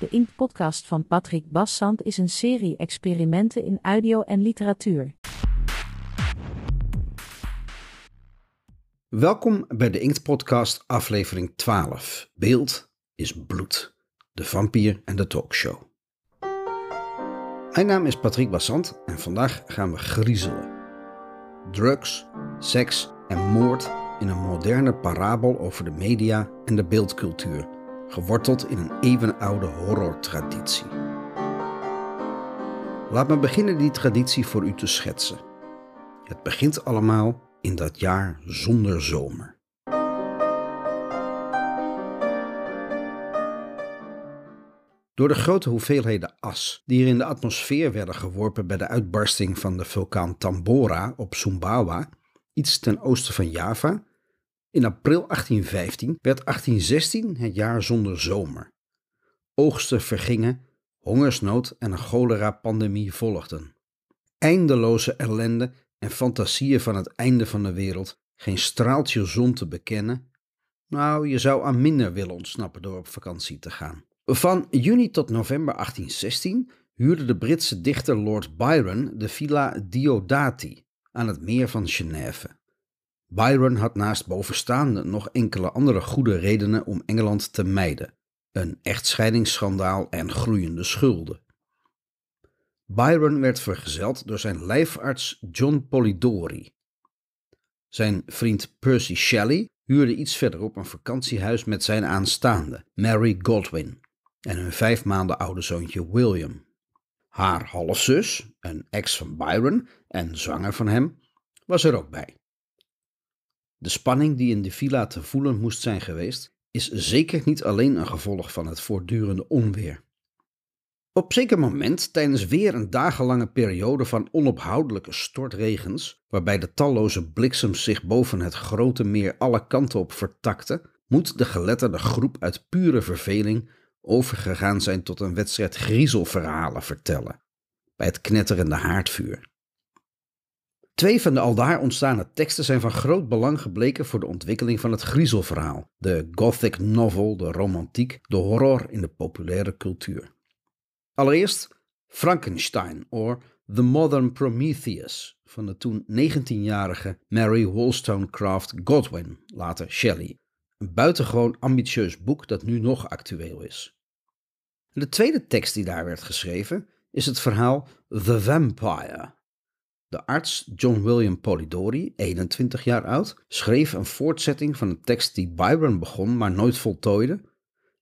De Inkt-podcast van Patrick Bassand is een serie experimenten in audio en literatuur. Welkom bij de Inkt-podcast aflevering 12. Beeld is bloed. De vampier en de talkshow. Mijn naam is Patrick Bassant en vandaag gaan we griezelen. Drugs, seks en moord in een moderne parabel over de media en de beeldcultuur, geworteld in een eeuwenoude horrortraditie. Laat me beginnen die traditie voor u te schetsen. Het begint allemaal in dat jaar zonder zomer. Door de grote hoeveelheden as die er in de atmosfeer werden geworpen bij de uitbarsting van de vulkaan Tambora op Sumbawa, iets ten oosten van Java, in april 1815 werd 1816 het jaar zonder zomer. Oogsten vergingen, hongersnood en een cholera-pandemie volgden. Eindeloze ellende en fantasieën van het einde van de wereld, geen straaltje zon te bekennen. Nou, je zou aan minder willen ontsnappen door op vakantie te gaan. Van juni tot november 1816 huurde de Britse dichter Lord Byron de villa Diodati aan het meer van Genève. Byron had naast bovenstaande nog enkele andere goede redenen om Engeland te mijden: een echtscheidingsschandaal en groeiende schulden. Byron werd vergezeld door zijn lijfarts John Polidori. Zijn vriend Percy Shelley huurde iets verderop een vakantiehuis met zijn aanstaande, Mary Godwin, en hun vijf maanden oude zoontje William. Haar halfzus, een ex van Byron en zwanger van hem, was er ook bij. De spanning die in de villa te voelen moest zijn geweest, is zeker niet alleen een gevolg van het voortdurende onweer. Op zeker moment, tijdens weer een dagenlange periode van onophoudelijke stortregens, waarbij de talloze bliksems zich boven het grote meer alle kanten op vertakten, moet de geletterde groep uit pure verveling overgegaan zijn tot een wedstrijd griezelverhalen vertellen, bij het knetterende haardvuur. Twee van de aldaar ontstane teksten zijn van groot belang gebleken voor de ontwikkeling van het griezelverhaal, de gothic novel, de romantiek, de horror in de populaire cultuur. Allereerst Frankenstein, or The Modern Prometheus, van de toen 19-jarige Mary Wollstonecraft Godwin, later Shelley. Een buitengewoon ambitieus boek dat nu nog actueel is. De tweede tekst die daar werd geschreven is het verhaal The Vampire. De arts John William Polidori, 21 jaar oud, schreef een voortzetting van een tekst die Byron begon maar nooit voltooide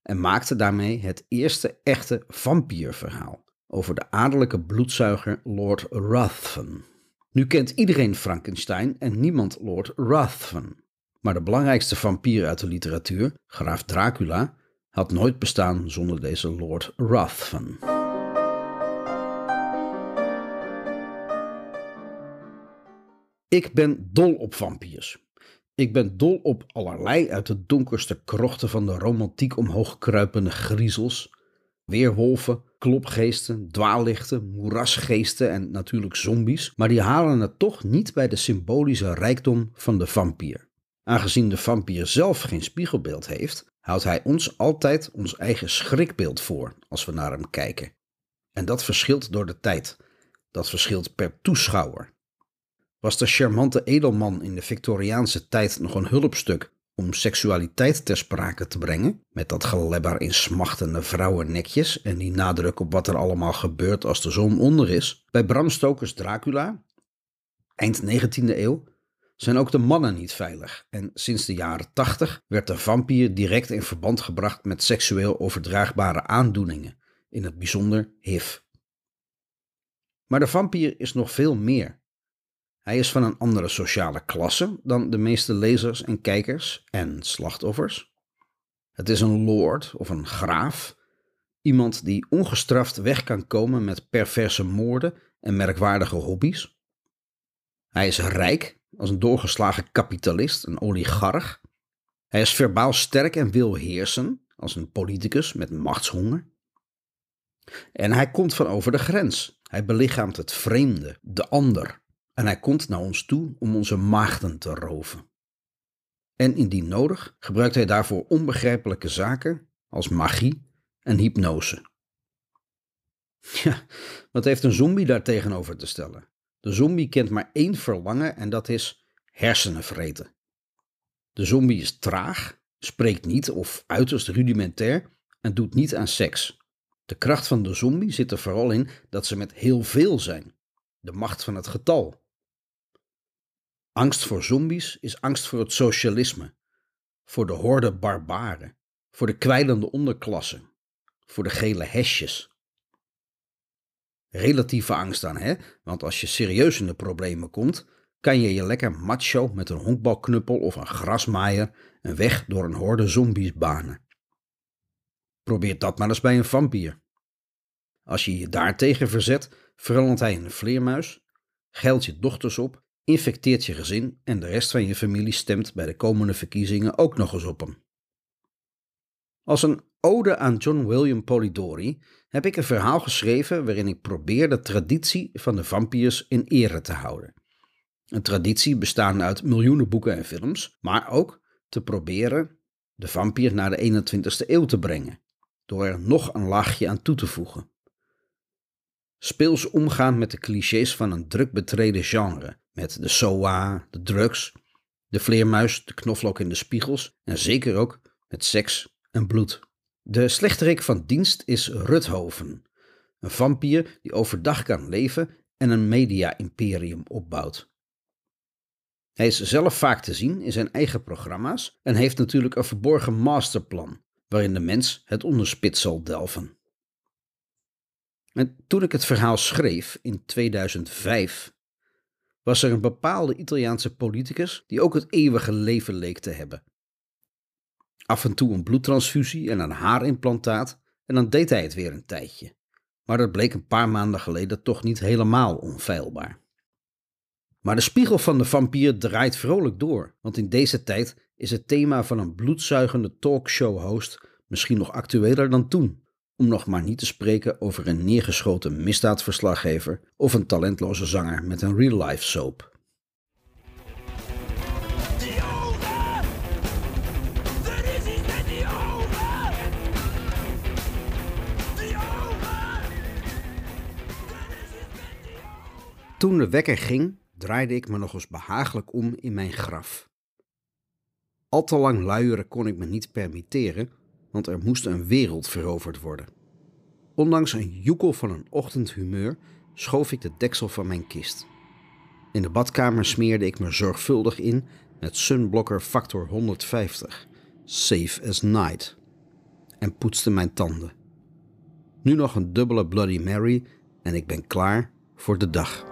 en maakte daarmee het eerste echte vampierverhaal over de adellijke bloedzuiger Lord Ruthven. Nu kent iedereen Frankenstein en niemand Lord Ruthven. Maar de belangrijkste vampier uit de literatuur, graaf Dracula, had nooit bestaan zonder deze Lord Ruthven. Ik ben dol op vampiers. Ik ben dol op allerlei uit de donkerste krochten van de romantiek omhoog kruipende griezels. Weerwolven, klopgeesten, dwaallichten, moerasgeesten en natuurlijk zombies. Maar die halen het toch niet bij de symbolische rijkdom van de vampier. Aangezien de vampier zelf geen spiegelbeeld heeft, houdt hij ons altijd ons eigen schrikbeeld voor als we naar hem kijken. En dat verschilt door de tijd. Dat verschilt per toeschouwer. Was de charmante edelman in de Victoriaanse tijd nog een hulpstuk om seksualiteit ter sprake te brengen, met dat gelebber in smachtende vrouwennekjes en die nadruk op wat er allemaal gebeurt als de zon onder is? Bij Bram Stokers Dracula, eind 19e eeuw, zijn ook de mannen niet veilig en sinds de jaren 80 werd de vampier direct in verband gebracht met seksueel overdraagbare aandoeningen, in het bijzonder HIV. Maar de vampier is nog veel meer. Hij is van een andere sociale klasse dan de meeste lezers en kijkers en slachtoffers. Het is een lord of een graaf, iemand die ongestraft weg kan komen met perverse moorden en merkwaardige hobby's. Hij is rijk, als een doorgeslagen kapitalist, een oligarch. Hij is verbaal sterk en wil heersen, als een politicus met machtshonger. En hij komt van over de grens. Hij belichaamt het vreemde, de ander, en hij komt naar ons toe om onze maagden te roven. En indien nodig gebruikt hij daarvoor onbegrijpelijke zaken als magie en hypnose. Ja, wat heeft een zombie daar tegenover te stellen? De zombie kent maar één verlangen en dat is hersenen vreten. De zombie is traag, spreekt niet of uiterst rudimentair en doet niet aan seks. De kracht van de zombie zit er vooral in dat ze met heel veel zijn. De macht van het getal. Angst voor zombies is angst voor het socialisme, voor de horde barbaren, voor de kwijlende onderklasse, voor de gele hesjes. Relatieve angst dan, hè? Want als je serieus in de problemen komt, kan je je lekker macho met een honkbalknuppel of een grasmaaier een weg door een horde zombies banen. Probeer dat maar eens bij een vampier. Als je je daartegen verzet, verandert hij in een vleermuis, geilt je dochters op, infecteert je gezin en de rest van je familie stemt bij de komende verkiezingen ook nog eens op hem. Als een ode aan John William Polidori heb ik een verhaal geschreven waarin ik probeer de traditie van de vampiers in ere te houden. Een traditie bestaande uit miljoenen boeken en films, maar ook te proberen de vampier naar de 21ste eeuw te brengen, door er nog een laagje aan toe te voegen. Speels omgaan met de clichés van een druk betreden genre, met de SOA, de drugs, de vleermuis, de knoflook in de spiegels en zeker ook met seks en bloed. De slechterik van dienst is Ruthoven, een vampier die overdag kan leven en een media-imperium opbouwt. Hij is zelf vaak te zien in zijn eigen programma's en heeft natuurlijk een verborgen masterplan, waarin de mens het onderspit zal delven. En toen ik het verhaal schreef in 2005, was er een bepaalde Italiaanse politicus die ook het eeuwige leven leek te hebben. Af en toe een bloedtransfusie en een haarimplantaat en dan deed hij het weer een tijdje. Maar dat bleek een paar maanden geleden toch niet helemaal onfeilbaar. Maar de spiegel van de vampier draait vrolijk door, want in deze tijd is het thema van een bloedzuigende talkshow-host misschien nog actueler dan toen. Om nog maar niet te spreken over een neergeschoten misdaadverslaggever of een talentloze zanger met een real-life soap. Toen de wekker ging, draaide ik me nog eens behagelijk om in mijn graf. Al te lang luieren kon ik me niet permitteren, want er moest een wereld veroverd worden. Ondanks een joekel van een ochtendhumeur schoof ik de deksel van mijn kist. In de badkamer smeerde ik me zorgvuldig in met Sunblocker Factor 150, safe as night, en poetste mijn tanden. Nu nog een dubbele Bloody Mary en ik ben klaar voor de dag.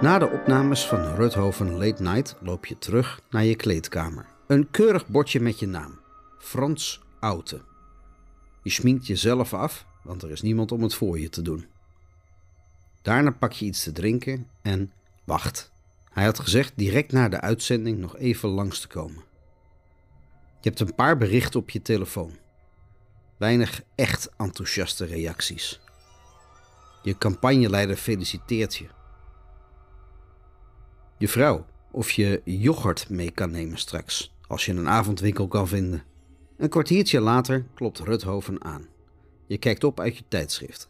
Na de opnames van Ruthoven Late Night loop je terug naar je kleedkamer. Een keurig bordje met je naam. Frans Oute. Je schminkt jezelf af, want er is niemand om het voor je te doen. Daarna pak je iets te drinken en wacht. Hij had gezegd direct na de uitzending nog even langs te komen. Je hebt een paar berichten op je telefoon. Weinig echt enthousiaste reacties. Je campagneleider feliciteert je. Je vrouw of je yoghurt mee kan nemen straks, als je een avondwinkel kan vinden. Een kwartiertje later klopt Ruthoven aan. Je kijkt op uit je tijdschrift.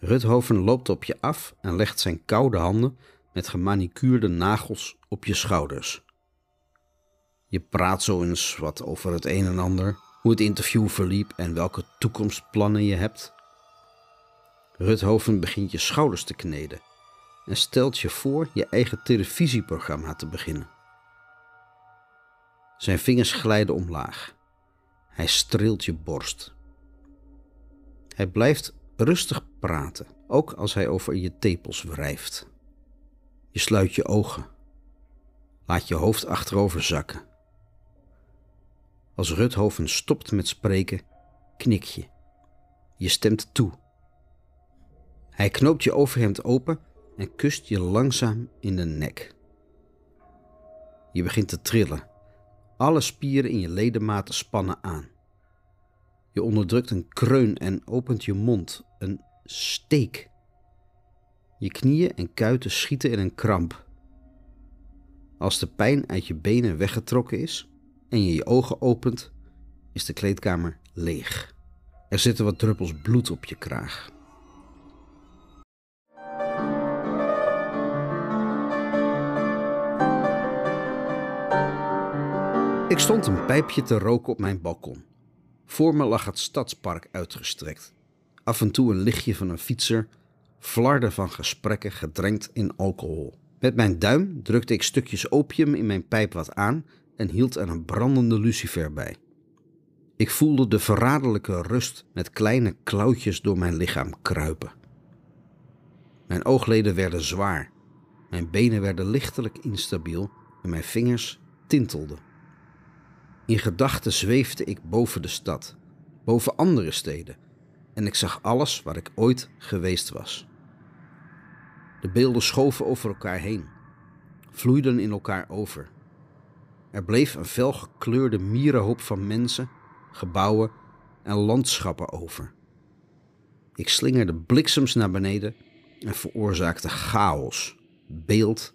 Ruthoven loopt op je af en legt zijn koude handen met gemanicuurde nagels op je schouders. Je praat zo eens wat over het een en ander, hoe het interview verliep en welke toekomstplannen je hebt. Ruthoven begint je schouders te kneden en stelt je voor je eigen televisieprogramma te beginnen. Zijn vingers glijden omlaag. Hij streelt je borst. Hij blijft rustig praten, ook als hij over je tepels wrijft. Je sluit je ogen. Laat je hoofd achterover zakken. Als Ruthoven stopt met spreken, knik je. Je stemt toe. Hij knoopt je overhemd open en kust je langzaam in de nek. Je begint te trillen. Alle spieren in je ledematen spannen aan. Je onderdrukt een kreun en opent je mond, een steek. Je knieën en kuiten schieten in een kramp. Als de pijn uit je benen weggetrokken is en je je ogen opent, is de kleedkamer leeg. Er zitten wat druppels bloed op je kraag. Ik stond een pijpje te roken op mijn balkon. Voor me lag het stadspark uitgestrekt. Af en toe een lichtje van een fietser, flarden van gesprekken gedrenkt in alcohol. Met mijn duim drukte ik stukjes opium in mijn pijp wat aan en hield er een brandende lucifer bij. Ik voelde de verraderlijke rust met kleine klauwtjes door mijn lichaam kruipen. Mijn oogleden werden zwaar, mijn benen werden lichtelijk instabiel en mijn vingers tintelden. In gedachten zweefde ik boven de stad, boven andere steden, en ik zag alles waar ik ooit geweest was. De beelden schoven over elkaar heen, vloeiden in elkaar over. Er bleef een felgekleurde mierenhoop van mensen, gebouwen en landschappen over. Ik slingerde bliksems naar beneden en veroorzaakte chaos, beeld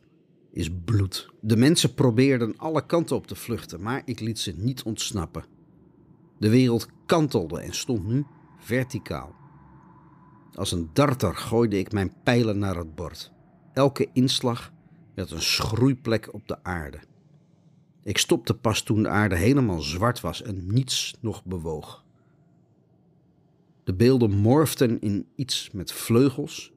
is bloed. De mensen probeerden alle kanten op te vluchten, maar ik liet ze niet ontsnappen. De wereld kantelde en stond nu verticaal. Als een darter gooide ik mijn pijlen naar het bord. Elke inslag werd een schroeiplek op de aarde. Ik stopte pas toen de aarde helemaal zwart was en niets nog bewoog. De beelden morften in iets met vleugels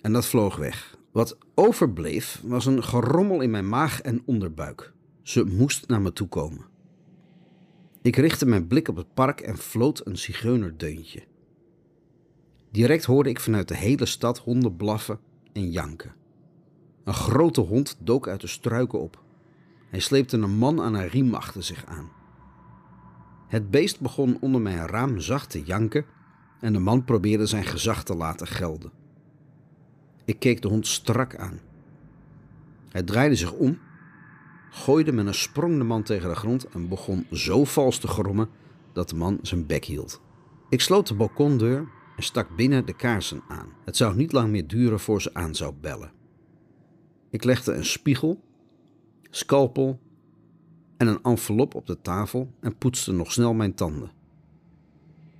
en dat vloog weg. Wat overbleef was een gerommel in mijn maag en onderbuik. Ze moest naar me toe komen. Ik richtte mijn blik op het park en floot een zigeunerdeuntje. Direct hoorde ik vanuit de hele stad honden blaffen en janken. Een grote hond dook uit de struiken op. Hij sleepte een man aan een riem achter zich aan. Het beest begon onder mijn raam zacht te janken en de man probeerde zijn gezag te laten gelden. Ik keek de hond strak aan. Hij draaide zich om, gooide met een sprong de man tegen de grond en begon zo vals te grommen dat de man zijn bek hield. Ik sloot de balkondeur en stak binnen de kaarsen aan. Het zou niet lang meer duren voor ze aan zou bellen. Ik legde een spiegel, scalpel en een envelop op de tafel en poetste nog snel mijn tanden.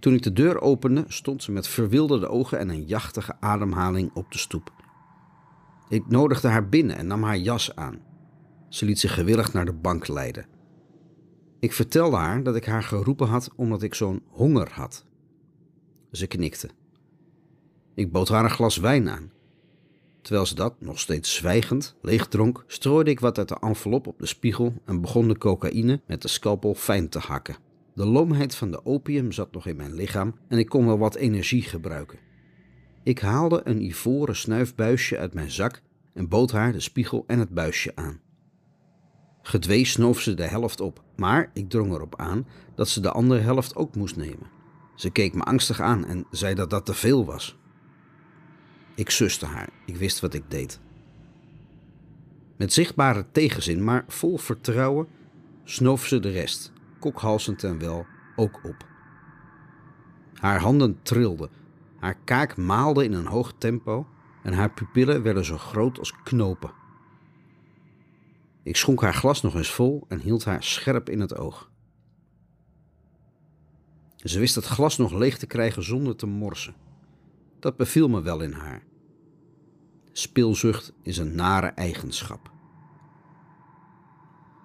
Toen ik de deur opende, stond ze met verwilderde ogen en een jachtige ademhaling op de stoep. Ik nodigde haar binnen en nam haar jas aan. Ze liet zich gewillig naar de bank leiden. Ik vertelde haar dat ik haar geroepen had omdat ik zo'n honger had. Ze knikte. Ik bood haar een glas wijn aan. Terwijl ze dat, nog steeds zwijgend, leegdronk, strooide ik wat uit de envelop op de spiegel en begon de cocaïne met de scalpel fijn te hakken. De loomheid van de opium zat nog in mijn lichaam en ik kon wel wat energie gebruiken. Ik haalde een ivoren snuifbuisje uit mijn zak en bood haar de spiegel en het buisje aan. Gedwee snoof ze de helft op, maar ik drong erop aan dat ze de andere helft ook moest nemen. Ze keek me angstig aan en zei dat dat te veel was. Ik suste haar, ik wist wat ik deed. Met zichtbare tegenzin, maar vol vertrouwen, snoof ze de rest, kokhalsend en wel, ook op. Haar handen trilden, haar kaak maalde in een hoog tempo en haar pupillen werden zo groot als knopen. Ik schonk haar glas nog eens vol en hield haar scherp in het oog. Ze wist het glas nog leeg te krijgen zonder te morsen. Dat beviel me wel in haar. Speelzucht is een nare eigenschap.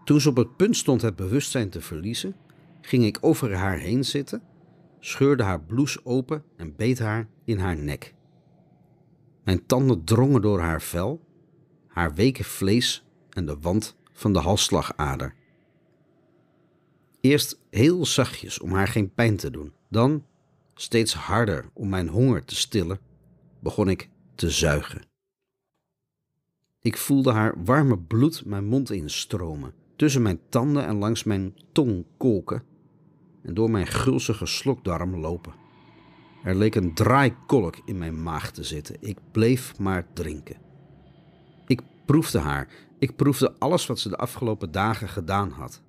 Toen ze op het punt stond het bewustzijn te verliezen, ging ik over haar heen zitten, scheurde haar blouse open en beet haar in haar nek. Mijn tanden drongen door haar vel, haar weken vlees en de wand van de halsslagader. Eerst heel zachtjes om haar geen pijn te doen, dan steeds harder om mijn honger te stillen, begon ik te zuigen. Ik voelde haar warme bloed mijn mond instromen, tussen mijn tanden en langs mijn tong kolken en door mijn gulzige slokdarm lopen. Er leek een draaikolk in mijn maag te zitten. Ik bleef maar drinken. Ik proefde haar. Ik proefde alles wat ze de afgelopen dagen gedaan had.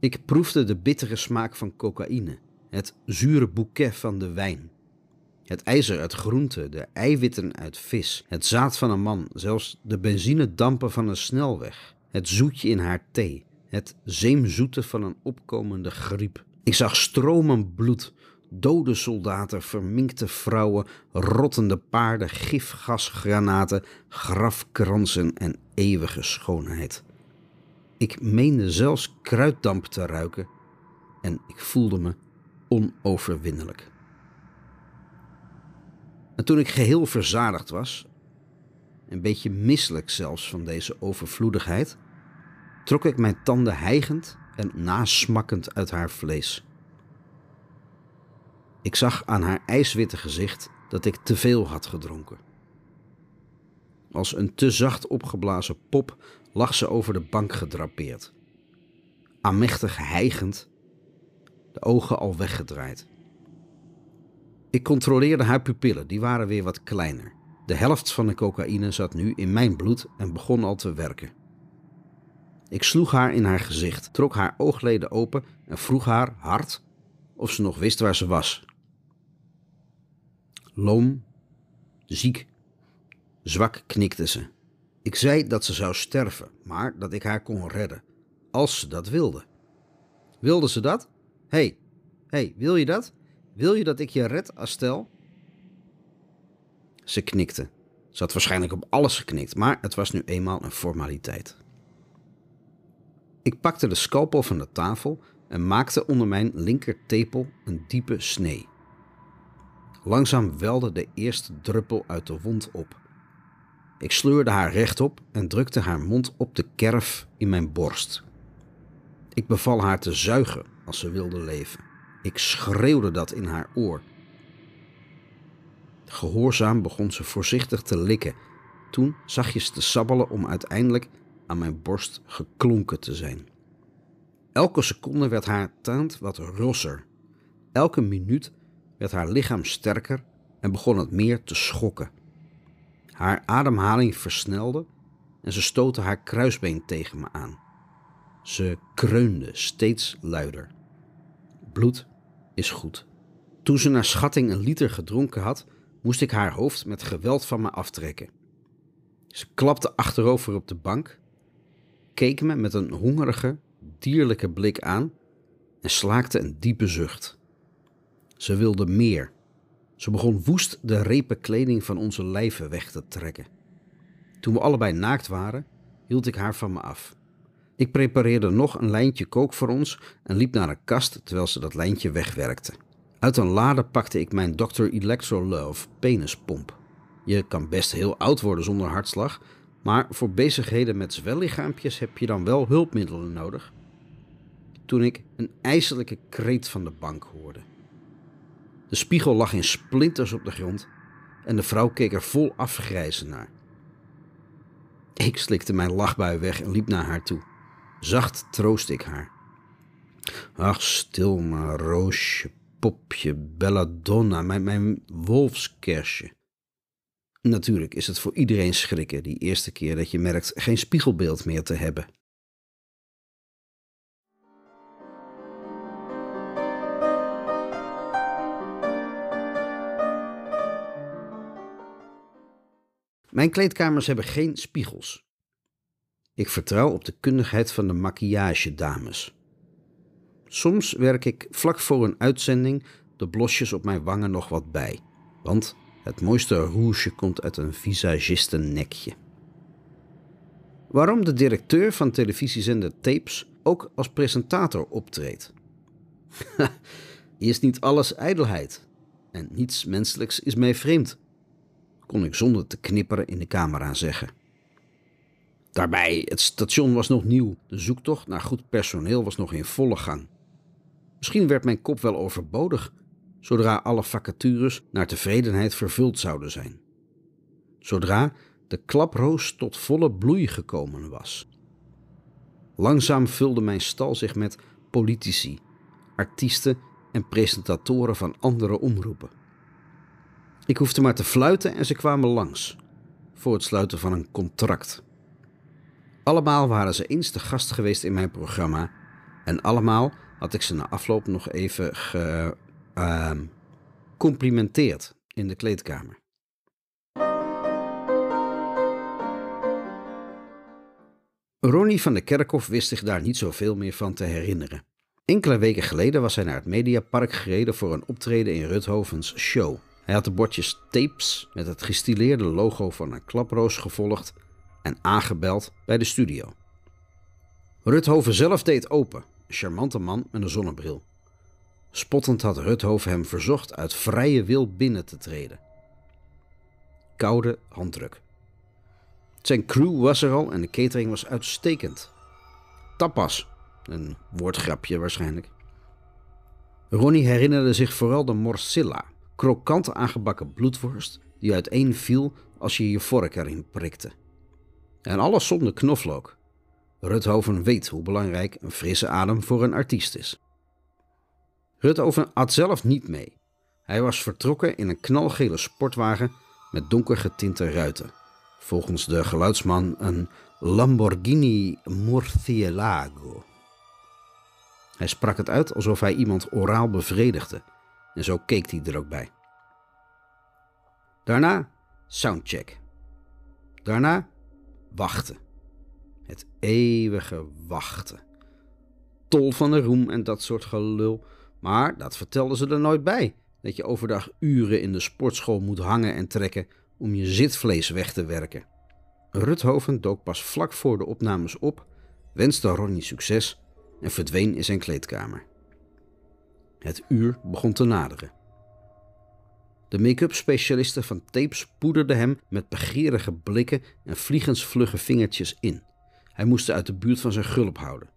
Ik proefde de bittere smaak van cocaïne, het zure bouquet van de wijn. Het ijzer uit groente, de eiwitten uit vis, het zaad van een man, zelfs de benzinedampen van een snelweg, het zoetje in haar thee, het zeemzoete van een opkomende griep. Ik zag stromen bloed, Dode soldaten, verminkte vrouwen, rottende paarden, gifgasgranaten, grafkransen en eeuwige schoonheid. Ik meende zelfs kruiddamp te ruiken en ik voelde me onoverwinnelijk. En toen ik geheel verzadigd was, een beetje misselijk zelfs van deze overvloedigheid, trok ik mijn tanden hijgend en nasmakkend uit haar vlees. Ik zag aan haar ijswitte gezicht dat ik te veel had gedronken. Als een te zacht opgeblazen pop lag ze over de bank gedrapeerd. Aanmächtig hijgend, de ogen al weggedraaid. Ik controleerde haar pupillen, die waren weer wat kleiner. De helft van de cocaïne zat nu in mijn bloed en begon al te werken. Ik sloeg haar in haar gezicht, trok haar oogleden open en vroeg haar hard of ze nog wist waar ze was. Loom, ziek, zwak knikte ze. Ik zei dat ze zou sterven, maar dat ik haar kon redden, als ze dat wilde. Wilde ze dat? Hé, hey, hey, wil je dat? Wil je dat ik je red, Astel? Ze knikte. Ze had waarschijnlijk op alles geknikt, maar het was nu eenmaal een formaliteit. Ik pakte de scalpel van de tafel en maakte onder mijn linkertepel een diepe snee. Langzaam welde de eerste druppel uit de wond op. Ik sleurde haar rechtop en drukte haar mond op de kerf in mijn borst. Ik beval haar te zuigen als ze wilde leven. Ik schreeuwde dat in haar oor. Gehoorzaam begon ze voorzichtig te likken, toen zachtjes te sabbelen om uiteindelijk aan mijn borst geklonken te zijn. Elke seconde werd haar taant wat rosser. Elke minuut werd haar lichaam sterker en begon het meer te schokken. Haar ademhaling versnelde en ze stootte haar kruisbeen tegen me aan. Ze kreunde steeds luider. Bloed is goed. Toen ze naar schatting een liter gedronken had, moest ik haar hoofd met geweld van me aftrekken. Ze klapte achterover op de bank, keek me met een hongerige, dierlijke blik aan en slaakte een diepe zucht. Ze wilde meer. Ze begon woest de repen kleding van onze lijven weg te trekken. Toen we allebei naakt waren, hield ik haar van me af. Ik prepareerde nog een lijntje kook voor ons en liep naar een kast terwijl ze dat lijntje wegwerkte. Uit een lade pakte ik mijn Dr. Electro Love penispomp. Je kan best heel oud worden zonder hartslag, maar voor bezigheden met zwellichaampjes heb je dan wel hulpmiddelen nodig. Toen ik een ijselijke kreet van de bank hoorde. De spiegel lag in splinters op de grond en de vrouw keek er vol afgrijzen naar. Ik slikte mijn lachbui weg en liep naar haar toe. Zacht troost ik haar. Ach, stil maar, roosje, popje, belladonna, mijn, mijn wolfskersje. Natuurlijk is het voor iedereen schrikken die eerste keer dat je merkt geen spiegelbeeld meer te hebben. Mijn kleedkamers hebben geen spiegels. Ik vertrouw op de kundigheid van de maquillagedames. Soms werk ik vlak voor een uitzending de blosjes op mijn wangen nog wat bij, want het mooiste rouge komt uit een visagistennekje. Waarom de directeur van televisiezender Tapes ook als presentator optreedt? is niet alles ijdelheid en niets menselijks is mij vreemd, kon ik zonder te knipperen in de camera zeggen. Daarbij, het station was nog nieuw, de zoektocht naar goed personeel was nog in volle gang. Misschien werd mijn kop wel overbodig zodra alle vacatures naar tevredenheid vervuld zouden zijn. Zodra de klaproos tot volle bloei gekomen was. Langzaam vulde mijn stal zich met politici, artiesten en presentatoren van andere omroepen. Ik hoefde maar te fluiten en ze kwamen langs voor het sluiten van een contract. Allemaal waren ze eens te gast geweest in mijn programma en allemaal had ik ze na afloop nog even gecomplimenteerd uh, in de kleedkamer. Ronnie van de Kerkhof wist zich daar niet zoveel meer van te herinneren. Enkele weken geleden was hij naar het Mediapark gereden voor een optreden in Ruthovens show. Hij had de bordjes tapes met het gestileerde logo van een klaproos gevolgd en aangebeld bij de studio. Ruthoven zelf deed open, een charmante man met een zonnebril. Spottend had Ruthoven hem verzocht uit vrije wil binnen te treden. Koude handdruk. Zijn crew was er al en de catering was uitstekend. Tapas, een woordgrapje waarschijnlijk. Ronnie herinnerde zich vooral de morsilla, krokant aangebakken bloedworst die uiteen viel als je je vork erin prikte. En alles zonder knoflook. Ruthoven weet hoe belangrijk een frisse adem voor een artiest is. Ruthoven at zelf niet mee. Hij was vertrokken in een knalgele sportwagen met donker getinte ruiten. Volgens de geluidsman een Lamborghini Murcielago. Hij sprak het uit alsof hij iemand oraal bevredigde en zo keek hij er ook bij. Daarna soundcheck. Daarna wachten. Het eeuwige wachten. Tol van de roem en dat soort gelul. Maar dat vertelden ze er nooit bij. Dat je overdag uren in de sportschool moet hangen en trekken om je zitvlees weg te werken. Ruthoven dook pas vlak voor de opnames op, wenste Ronnie succes en verdween in zijn kleedkamer. Het uur begon te naderen. De make-up specialisten van tapes poederden hem met begeerige blikken en vliegensvlugge vingertjes in. Hij moest uit de buurt van zijn gulp houden.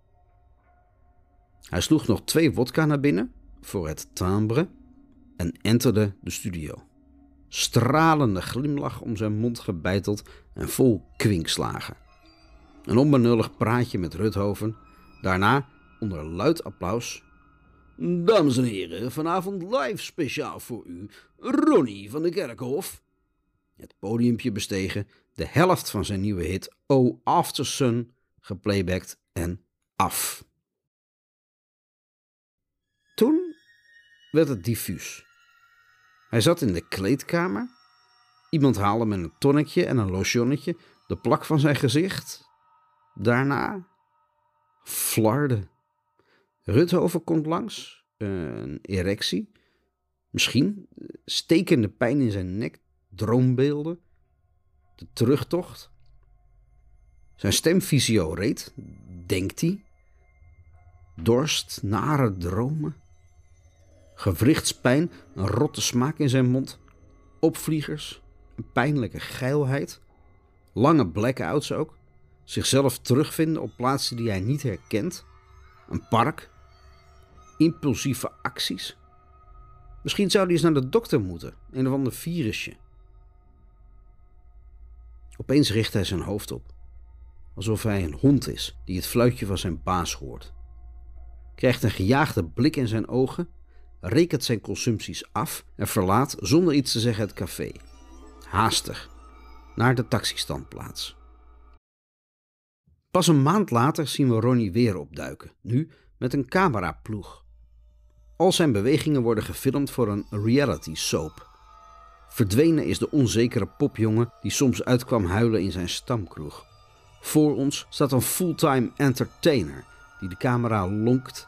Hij sloeg nog twee wodka naar binnen voor het timbre en enterde de studio. Stralende glimlach om zijn mond gebeiteld en vol kwinkslagen. Een onbenullig praatje met Ruthoven. Daarna, onder luid applaus, Dames en heren, vanavond live speciaal voor u, Ronnie van de Kerkhof. Het podiumpje bestegen, de helft van zijn nieuwe hit Oh After Sun, geplaybacked en af. Werd het diffuus. Hij zat in de kleedkamer. Iemand haalde met een tonnetje en een lotionnetje de plak van zijn gezicht. Daarna flarde. Ruthoven komt langs, een erectie. Misschien stekende pijn in zijn nek, droombeelden, de terugtocht. Zijn stemvisio reed, denkt hij. Dorst, nare dromen. Gewrichtspijn, een rotte smaak in zijn mond. Opvliegers, een pijnlijke geilheid. Lange blackouts ook. Zichzelf terugvinden op plaatsen die hij niet herkent. Een park. Impulsieve acties. Misschien zou hij eens naar de dokter moeten. Een of ander virusje. Opeens richt hij zijn hoofd op. Alsof hij een hond is die het fluitje van zijn baas hoort. Krijgt een gejaagde blik in zijn ogen rekent zijn consumpties af en verlaat zonder iets te zeggen het café. Haastig, naar de taxistandplaats. Pas een maand later zien we Ronnie weer opduiken, nu met een cameraploeg. Al zijn bewegingen worden gefilmd voor een reality soap. Verdwenen is de onzekere popjongen die soms uitkwam huilen in zijn stamkroeg. Voor ons staat een fulltime entertainer die de camera lonkt,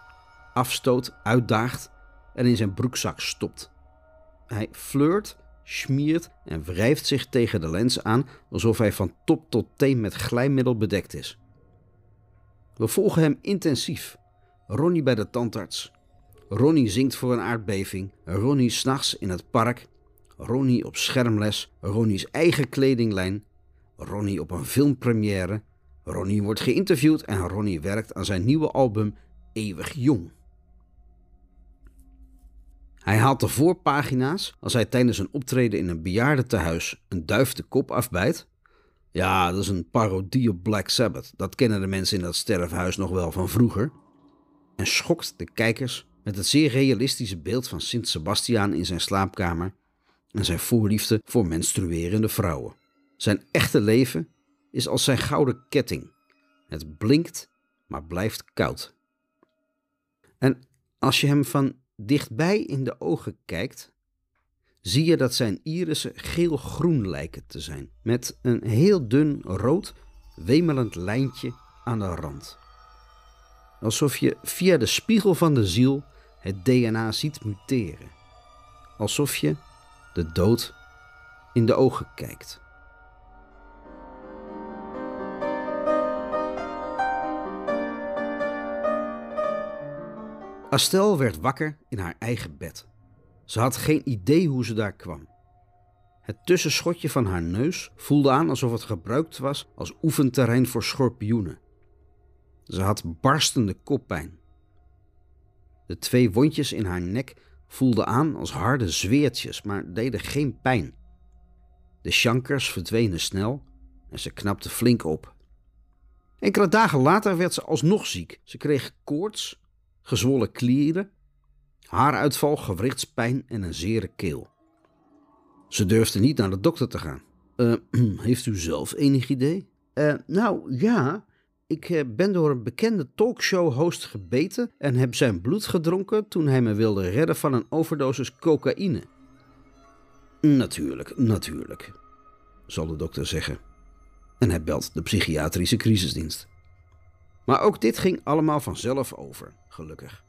afstoot, uitdaagt en in zijn broekzak stopt. Hij flirt, smiert en wrijft zich tegen de lens aan alsof hij van top tot teen met glijmiddel bedekt is. We volgen hem intensief. Ronnie bij de tandarts. Ronnie zingt voor een aardbeving. Ronnie s'nachts in het park. Ronnie op schermles. Ronnie's eigen kledinglijn. Ronnie op een filmpremière. Ronnie wordt geïnterviewd en Ronnie werkt aan zijn nieuwe album Eeuwig Jong. Hij haalt de voorpagina's als hij tijdens een optreden in een bejaardentehuis een duif de kop afbijt. Ja, dat is een parodie op Black Sabbath. Dat kennen de mensen in dat sterfhuis nog wel van vroeger. En schokt de kijkers met het zeer realistische beeld van Sint Sebastiaan in zijn slaapkamer en zijn voorliefde voor menstruerende vrouwen. Zijn echte leven is als zijn gouden ketting. Het blinkt, maar blijft koud. En als je hem van dichtbij in de ogen kijkt, zie je dat zijn irissen geel-groen lijken te zijn, met een heel dun rood, wemelend lijntje aan de rand. Alsof je via de spiegel van de ziel het DNA ziet muteren. Alsof je de dood in de ogen kijkt. Astel werd wakker in haar eigen bed. Ze had geen idee hoe ze daar kwam. Het tussenschotje van haar neus voelde aan alsof het gebruikt was als oefenterrein voor schorpioenen. Ze had barstende koppijn. De twee wondjes in haar nek voelden aan als harde zweertjes, maar deden geen pijn. De chankers verdwenen snel en ze knapte flink op. Enkele dagen later werd ze alsnog ziek. Ze kreeg koorts, gezwollen klieren, haaruitval, gewrichtspijn en een zere keel. Ze durfde niet naar de dokter te gaan. Uh, heeft u zelf enig idee? Uh, nou ja, ik uh, ben door een bekende talkshow-host gebeten en heb zijn bloed gedronken toen hij me wilde redden van een overdosis cocaïne. Natuurlijk, natuurlijk, zal de dokter zeggen. En hij belt de psychiatrische crisisdienst. Maar ook dit ging allemaal vanzelf over, gelukkig.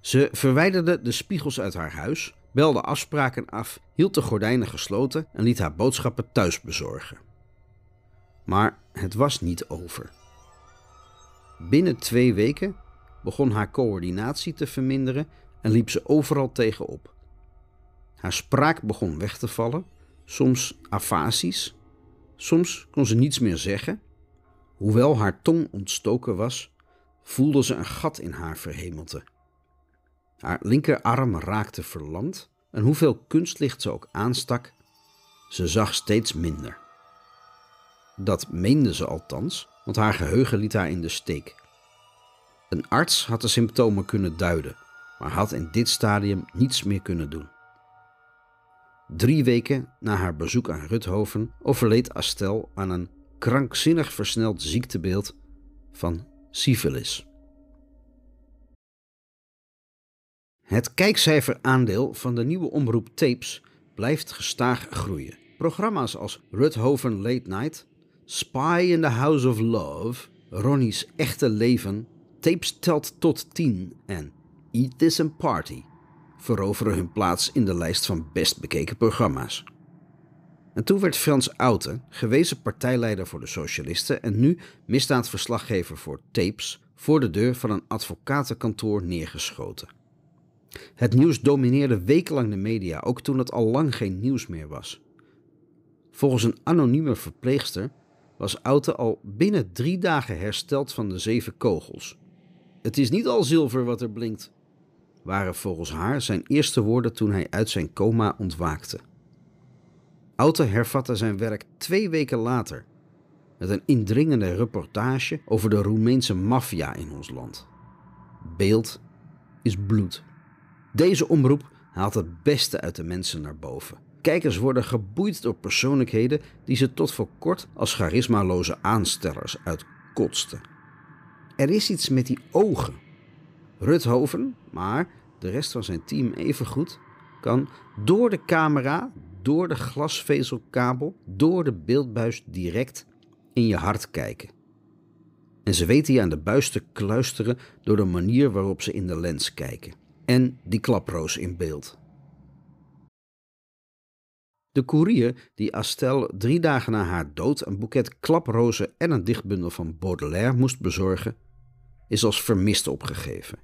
Ze verwijderde de spiegels uit haar huis, belde afspraken af, hield de gordijnen gesloten en liet haar boodschappen thuis bezorgen. Maar het was niet over. Binnen twee weken begon haar coördinatie te verminderen en liep ze overal tegenop. Haar spraak begon weg te vallen, soms afasisch, soms kon ze niets meer zeggen. Hoewel haar tong ontstoken was, voelde ze een gat in haar verhemelte. Haar linkerarm raakte verlamd en hoeveel kunstlicht ze ook aanstak, ze zag steeds minder. Dat meende ze althans, want haar geheugen liet haar in de steek. Een arts had de symptomen kunnen duiden, maar had in dit stadium niets meer kunnen doen. Drie weken na haar bezoek aan Ruthoven overleed Astel aan een krankzinnig versneld ziektebeeld van syfilis. Het kijkcijferaandeel van de nieuwe omroep Tapes blijft gestaag groeien. Programma's als Ruthoven Late Night, Spy in the House of Love, Ronnie's Echte Leven, Tapes telt tot 10 en Eat This and Party veroveren hun plaats in de lijst van best bekeken programma's. En toen werd Frans Outen gewezen partijleider voor de Socialisten en nu misdaadverslaggever voor Tapes voor de deur van een advocatenkantoor neergeschoten. Het nieuws domineerde wekenlang de media, ook toen het al lang geen nieuws meer was. Volgens een anonieme verpleegster was Oute al binnen drie dagen hersteld van de zeven kogels. Het is niet al zilver wat er blinkt, waren volgens haar zijn eerste woorden toen hij uit zijn coma ontwaakte. Oute hervatte zijn werk twee weken later met een indringende reportage over de Roemeense maffia in ons land. Beeld is bloed. Deze omroep haalt het beste uit de mensen naar boven. Kijkers worden geboeid door persoonlijkheden die ze tot voor kort als charismaloze aanstellers uitkotsten. Er is iets met die ogen. Ruthoven, maar de rest van zijn team evengoed, kan door de camera, door de glasvezelkabel, door de beeldbuis direct in je hart kijken. En ze weten je aan de buis te kluisteren door de manier waarop ze in de lens kijken en die klaproos in beeld. De koerier die Astel drie dagen na haar dood een boeket klaprozen en een dichtbundel van Baudelaire moest bezorgen, is als vermist opgegeven.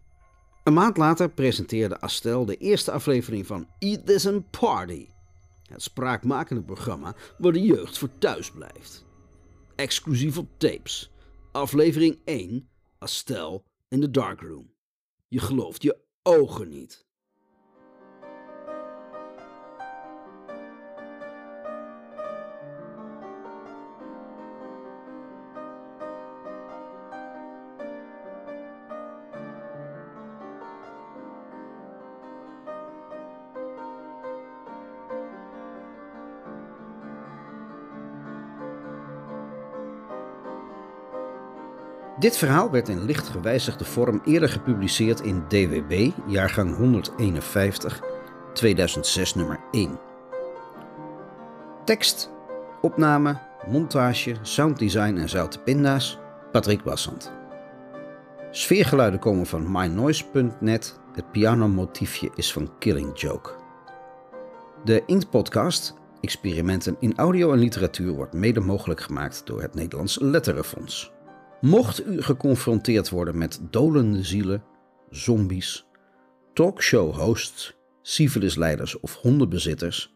Een maand later presenteerde Astel de eerste aflevering van Eat This and Party, het spraakmakende programma waar de jeugd voor thuis blijft. Exclusief op tapes. Aflevering 1, Astel in the Darkroom. Je gelooft je ogen niet. Dit verhaal werd in licht gewijzigde vorm eerder gepubliceerd in DWB, jaargang 151, 2006 nummer 1. Tekst, opname, montage, sounddesign en zoute pinda's, Patrick Bassant. Sfeergeluiden komen van mynoise.net. Het pianomotiefje is van Killing Joke. De Inkt-podcast, Experimenten in Audio en Literatuur, wordt mede mogelijk gemaakt door het Nederlands Letterenfonds. Mocht u geconfronteerd worden met dolende zielen, zombies, talkshow-hosts, syfilisleiders of hondenbezitters,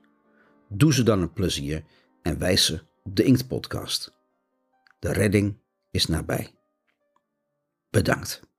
doe ze dan een plezier en wijs ze op de Inkt-podcast. De redding is nabij. Bedankt.